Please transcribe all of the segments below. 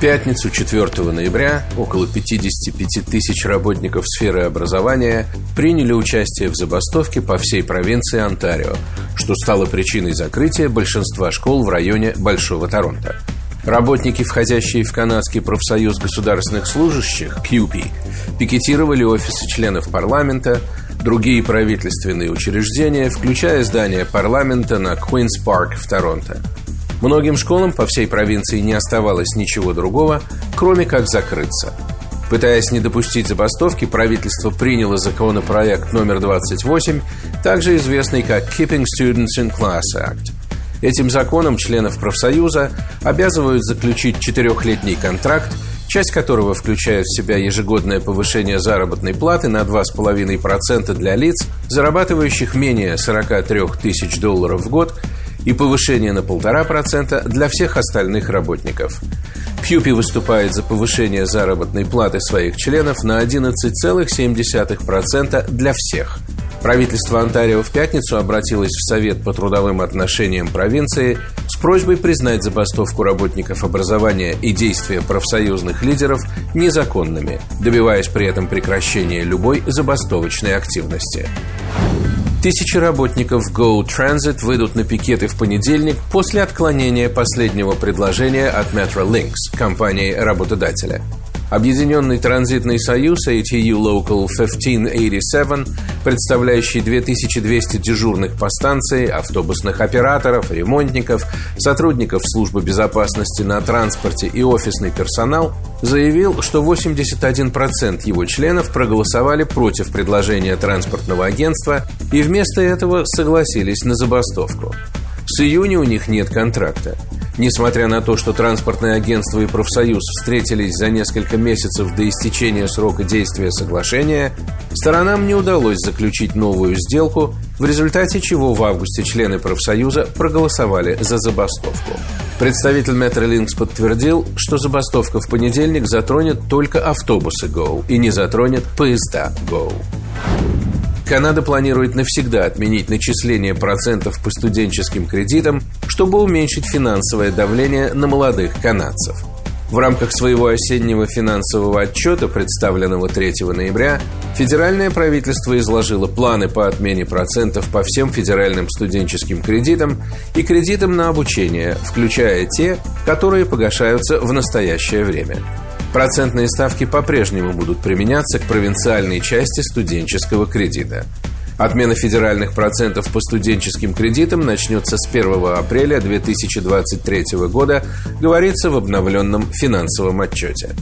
Пятницу 4 ноября около 55 тысяч работников сферы образования приняли участие в забастовке по всей провинции Онтарио, что стало причиной закрытия большинства школ в районе Большого Торонто. Работники, входящие в Канадский профсоюз государственных служащих, QP, пикетировали офисы членов парламента, другие правительственные учреждения, включая здание парламента на Квинс Парк в Торонто. Многим школам по всей провинции не оставалось ничего другого, кроме как закрыться. Пытаясь не допустить забастовки, правительство приняло законопроект номер 28, также известный как Keeping Students in Class Act. Этим законом членов профсоюза обязывают заключить четырехлетний контракт, часть которого включает в себя ежегодное повышение заработной платы на 2,5% для лиц, зарабатывающих менее 43 тысяч долларов в год и повышение на 1,5% для всех остальных работников. Пьюпи выступает за повышение заработной платы своих членов на 11,7% для всех. Правительство Онтарио в пятницу обратилось в Совет по трудовым отношениям провинции с просьбой признать забастовку работников образования и действия профсоюзных лидеров незаконными, добиваясь при этом прекращения любой забастовочной активности. Тысячи работников Go Transit выйдут на пикеты в понедельник после отклонения последнего предложения от Metrolinx, компании работодателя. Объединенный транзитный союз ATU Local 1587, представляющий 2200 дежурных по станции, автобусных операторов, ремонтников, сотрудников службы безопасности на транспорте и офисный персонал, заявил, что 81% его членов проголосовали против предложения транспортного агентства и вместо этого согласились на забастовку. С июня у них нет контракта. Несмотря на то, что транспортное агентство и профсоюз встретились за несколько месяцев до истечения срока действия соглашения, сторонам не удалось заключить новую сделку, в результате чего в августе члены профсоюза проголосовали за забастовку. Представитель Metrolinx подтвердил, что забастовка в понедельник затронет только автобусы GO и не затронет поезда GO. Канада планирует навсегда отменить начисление процентов по студенческим кредитам, чтобы уменьшить финансовое давление на молодых канадцев. В рамках своего осеннего финансового отчета, представленного 3 ноября, федеральное правительство изложило планы по отмене процентов по всем федеральным студенческим кредитам и кредитам на обучение, включая те, которые погашаются в настоящее время. Процентные ставки по-прежнему будут применяться к провинциальной части студенческого кредита. Отмена федеральных процентов по студенческим кредитам начнется с 1 апреля 2023 года, говорится в обновленном финансовом отчете.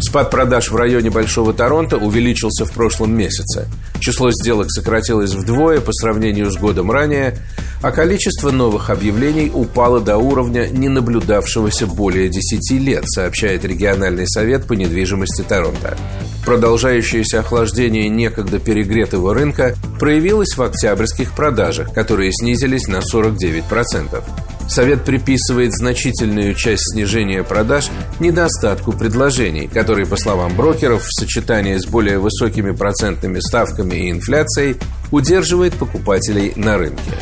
Спад продаж в районе Большого Торонто увеличился в прошлом месяце. Число сделок сократилось вдвое по сравнению с годом ранее, а количество новых объявлений упало до уровня, не наблюдавшегося более 10 лет, сообщает региональный совет по недвижимости Торонто. Продолжающееся охлаждение некогда перегретого рынка проявилось в октябрьских продажах, которые снизились на 49%. Совет приписывает значительную часть снижения продаж недостатку предложений, который, по словам брокеров, в сочетании с более высокими процентными ставками и инфляцией удерживает покупателей на рынке.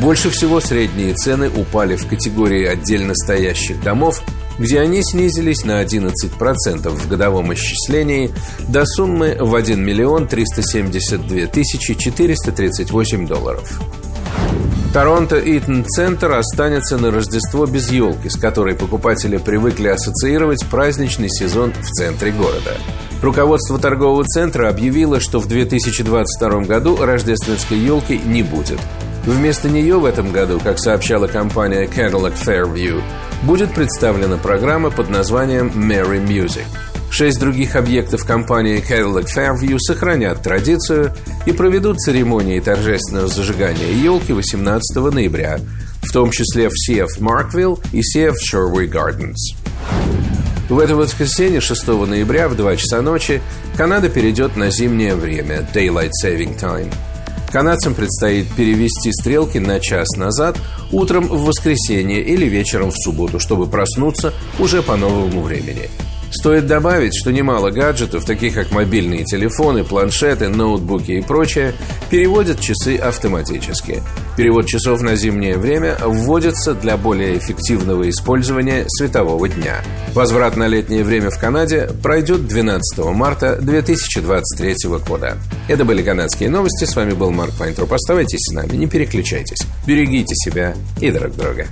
Больше всего средние цены упали в категории отдельно стоящих домов, где они снизились на 11% в годовом исчислении до суммы в 1 миллион 372 тысячи 438 долларов. Торонто Итон Центр останется на Рождество без елки, с которой покупатели привыкли ассоциировать праздничный сезон в центре города. Руководство торгового центра объявило, что в 2022 году рождественской елки не будет. Вместо нее в этом году, как сообщала компания Cadillac Fairview, будет представлена программа под названием Merry Music – Шесть других объектов компании Cadillac Fairview сохранят традицию и проведут церемонии торжественного зажигания елки 18 ноября, в том числе в CF Markville и CF Sherway Gardens. В это воскресенье, 6 ноября, в 2 часа ночи, Канада перейдет на зимнее время – Daylight Saving Time. Канадцам предстоит перевести стрелки на час назад, утром в воскресенье или вечером в субботу, чтобы проснуться уже по новому времени – Стоит добавить, что немало гаджетов, таких как мобильные телефоны, планшеты, ноутбуки и прочее, переводят часы автоматически. Перевод часов на зимнее время вводится для более эффективного использования светового дня. Возврат на летнее время в Канаде пройдет 12 марта 2023 года. Это были канадские новости. С вами был Марк Вайнтроп. Оставайтесь с нами, не переключайтесь. Берегите себя и друг друга.